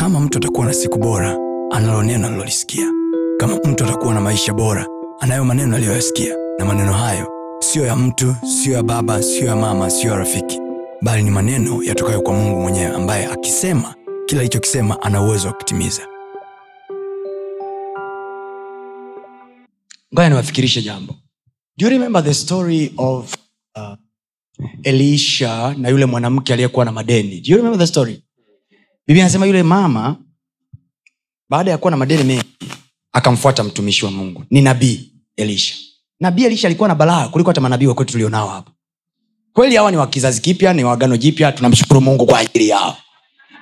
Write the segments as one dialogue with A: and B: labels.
A: kama mtu atakuwa na siku bora analo neno alilolisikia kama mtu atakuwa na maisha bora anayo maneno aliyoyasikia. Na maneno hayo siyo ya mtu siyo ya baba siyo ya mama siyo ya rafiki. Bali ni maneno yatokayo kwa mungu mwenyewe ambaye akisema kila alichokisema ana uwezo wa kutimiza.
B: Ngoja niwafikirishe jambo. Do you remember the story of uh, elisha na yule mwanamke aliyekuwa na madeni? Do you remember the story biblia anasema yule mama baada ya kuwa na madeni mengi akamfuata mtumishi wa mungu. Ni nabii elisha. Nabii elisha alikuwa na balaa kuliko hata manabii wakwetu tulionao hapa. Kweli hawa ni wa kizazi kipya ni wagano jipya tunamshukuru mungu kwa ajili yao.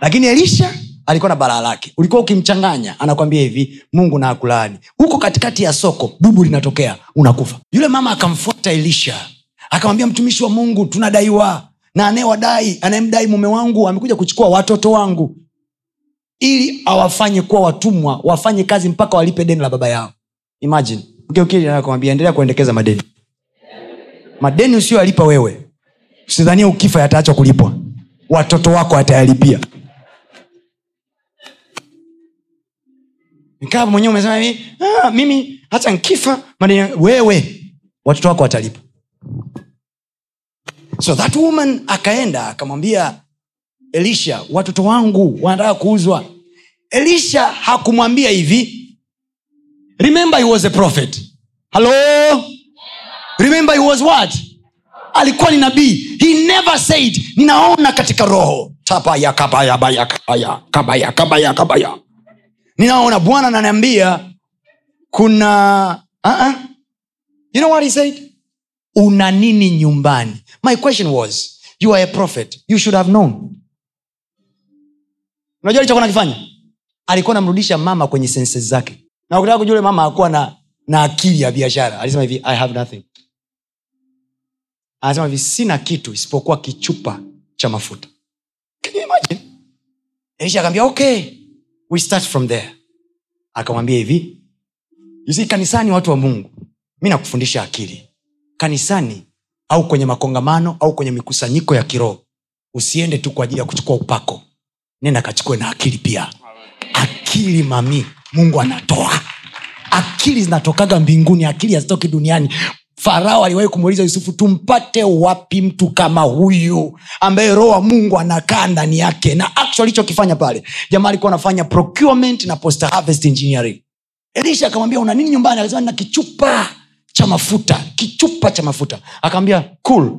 B: Lakini elisha alikuwa na balaa lake. Ulikuwa ukimchanganya anakwambia hivi mungu na akulaani huko katikati ya soko dubu linatokea unakufa. Yule mama akamfuata elisha. Akamwambia mtumishi wa mungu tunadaiwa na anayewadai anayemdai mume wangu amekuja kuchukua watoto wangu ili awafanye kuwa watumwa wafanye kazi mpaka walipe deni la baba yao. Imagine. Endelea kuendekeza madeni. Madeni usiyoyalipa wewe usidhanie ukifa yataachwa kulipwa. Watoto wako atayalipia nikaa mwenyewe umesema ah, mimi hata nkifa madeni wewe watoto wako watalipa so that woman akaenda akamwambia elisha watoto wangu wanataka kuuzwa. Elisha hakumwambia hivi. Remember he was a prophet. Hello? Remember he was what? Alikuwa ni nabii. He never said ninaona katika roho. Tabaya kabaya baya kabaya kabaya kabaya kabaya. Ninaona bwana ananiambia kuna uh-uh. you know what he said? Una nini nyumbani my question was you are a prophet. You should have known. Unajua alichokuwa nakifanya alikuwa namrudisha mama kwenye senses zake. Na ukitaka kujua mama akuwa na, na akili ya biashara. Alisema hivi i have nothing. Anasema hivi sina kitu isipokuwa kichupa cha mafuta. Elisha akaambia okay we start from there. Akamwambia hivi yusi kanisani watu wa mungu mi nakufundisha akili. Kanisani au kwenye makongamano au kwenye mikusanyiko ya kiroho. Usiende tu kwa ajili ya kuchukua upako. Nenda kachukue na akili pia. Akili mami mungu anatoa. Akili zinatokaga mbinguni akili hazitoki duniani. Farao aliwahi kumuuliza yusufu tumpate wapi mtu kama huyu ambaye roho wa mungu anakaa ndani yake? Na actually alichokifanya pale jamaa alikuwa anafanya procurement na post harvest engineering. Elisha akamwambia una nini nyumbani? Akasema na kichupa cha mafuta kichupa cha mafuta. Akaambia cool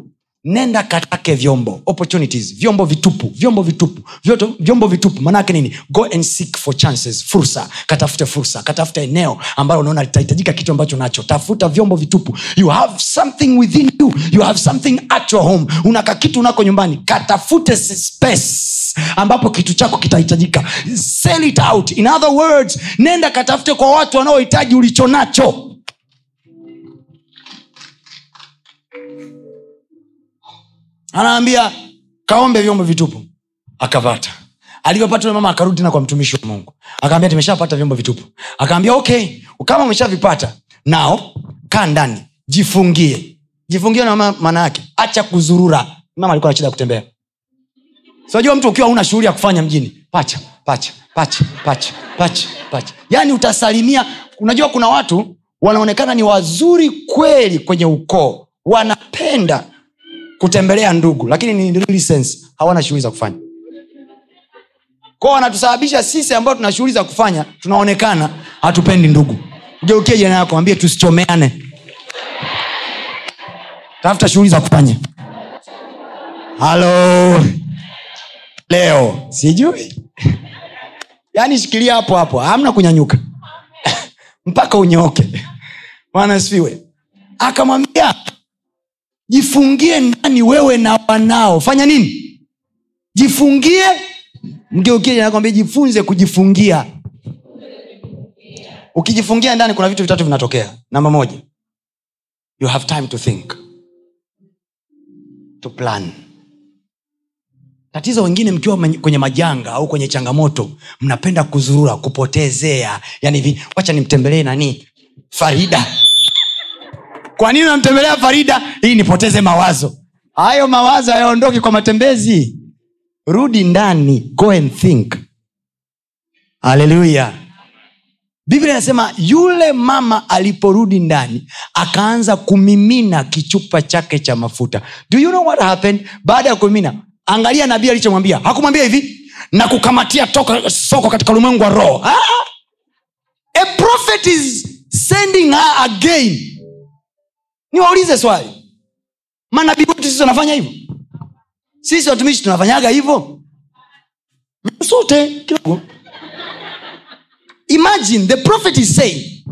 B: nenda katake vyombo opportunities vyombo vitupu vyombo vitupu vyoto, vyombo vitupu. Maanaake nini? Go and seek for chances fursa katafute fursa katafute eneo ambalo unaona litahitajika kitu ambacho nacho tafuta vyombo vitupu. You have something within you. You have something at your home. Unaka kitu unako nyumbani. Katafute space ambapo kitu chako kitahitajika. Sell it out. In other words nenda katafute kwa watu wanaohitaji ulicho nacho anaambia kaombe vyombo vitupu. Akavata. Alivyopata yule mama akarudi tena kwa mtumishi wa mungu. Akaambia tumeshapata vyombo vitupu. Akaambia okay kama umeshavipata nao kaa ndani jifungie. Jifungie na maana yake acha kuzurura. Mama alikuwa na shida ya kutembea. Sinajua mtu ukiwa una shughuli ya kufanya mjini pacha pacha pacha pacha pacha pacha. Yaani utasalimia unajua kuna watu wanaonekana ni wazuri kweli kwenye ukoo wanapenda kutembelea ndugu lakini ni really sense. Hawana shughuli za kufanya. Kwao wanatusababisha sisi ambao tuna shughuli za kufanya tunaonekana hatupendi ndugu. Geukie jana yako ambie tusichomeane. Tafuta shughuli za kufanya. Halo. Leo. Sijui. Yaani shikilia hapo hapo. Hamna kunyanyuka. Mpaka unyooke bwana sifiwe akamwambia jifungie ndani wewe na wanao. Fanya nini? Jifungie. Mgeukie jifunze kujifungia. Ukijifungia ndani kuna vitu vitatu vinatokea. Namba moja you have time to think. To plan. Tatizo wengine mkiwa kwenye majanga au kwenye changamoto mnapenda kuzurura kupotezea. Yani wacha nimtembelee nani? Farida kwa nini unamtembelea farida? Ili nipoteze mawazo. Hayo mawazo hayaondoki kwa matembezi. Rudi ndani. Go and think. Haleluya biblia inasema yule mama aliporudi ndani akaanza kumimina kichupa chake cha mafuta. Do you know what happened? Baada ya kumimina angalia nabii alichomwambia. Hakumwambia hivi? Na kukamatia toka soko katika ulimwengu wa roho. Ah, ah. a prophet is sending her again niwaulize swali. Manabii wetu sisi wanafanya hivyo. Sisi watumishi tunafanyaga hivyo. Sote kidogo imagine the prophet is saying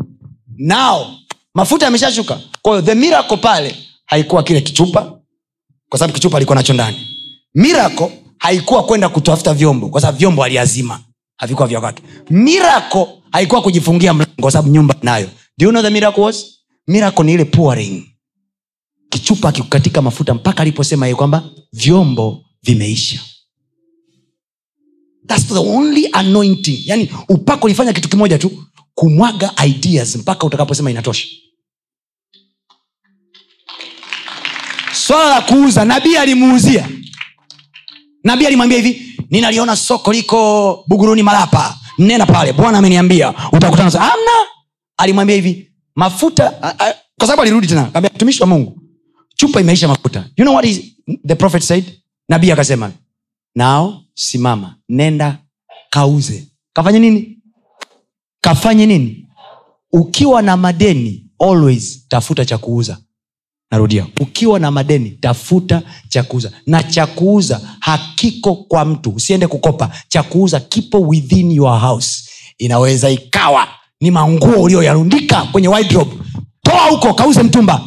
B: now mafuta yameshashuka. Kwahiyo the miracle pale haikuwa kile kichupa kwa sababu kichupa alikuwa nacho ndani. Miracle haikuwa kwenda kutafuta vyombo kwa sababu vyombo aliazima havikuwa vya kwake. Miracle haikuwa kujifungia mlango kwa sababu nyumba nayo do you know the miracle was miracle ni ile pouring. Kichupa akikukatika mafuta mpaka aliposema yeye kwamba vyombo vimeisha. That's the only anointing. Yani upako ulifanya kitu kimoja tu kumwaga ideas mpaka utakaposema inatosha. Swala la kuuza nabii alimuuzia. Nabii alimwambia hivi ninaliona soko liko buguruni malapa. Nena pale bwana ameniambia utakutana amna. Alimwambia hivi mafuta a, kwa sababu alirudi tena kaambia mtumishi wa mungu chupa imeisha mafuta. You know what is, the prophet said? Nabii akasema nao simama nenda kauze. Kafanye nini? Kafanye nini? Ukiwa na madeni always tafuta cha kuuza. Narudia ukiwa na madeni tafuta cha kuuza. Na cha kuuza hakiko kwa mtu. Usiende kukopa. Cha kuuza kipo within your house. Inaweza ikawa ni manguo ulioyarundika kwenye wardrobe. toa huko kauze mtumba.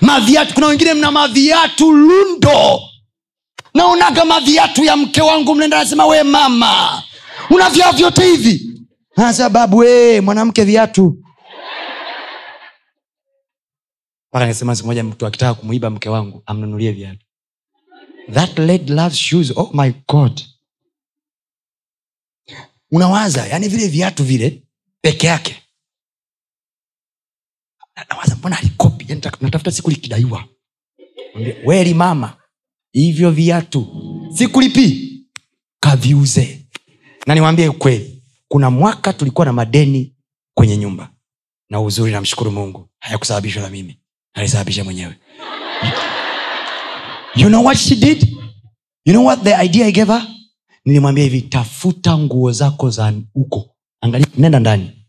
B: Maviatu kuna wengine mna maviatu lundo. Naonaga maviatu ya mke wangu mnaenda nasema we mama una vyaa vyote hivi? Sababu we mwanamke viatu. Mpaka nisema siku moja mtu akitaka kumwiba mke wangu amnunulie viatu. That lady loves shoes oh my god unawaza yani vile viatu vile peke yake. Nawaza mbona alikopi? Natafuta siku likidaiwa weli mama hivyo viatu sikulipi kaviuze. Na niwambie ukweli kuna mwaka tulikuwa na madeni kwenye nyumba. Na uzuri namshukuru mungu hayakusababishwa na mimi alisababisha mwenyewe. You know what she did? You know what the idea i gave her nilimwambia hivi tafuta nguo zako za huko. Nenda ndani.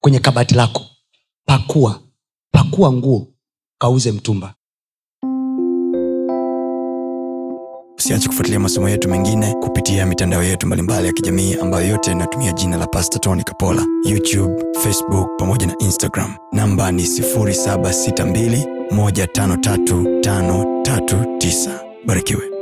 B: Kwenye kabati lako. Pakua. Pakua nguo kauze mtumba.
A: Usiache kufuatilia masomo yetu mengine kupitia mitandao yetu mbalimbali ya kijamii ambayo yote inatumia jina la pasta tony kapola. Youtube facebook pamoja na instagram. Namba ni 762153539 barikiwe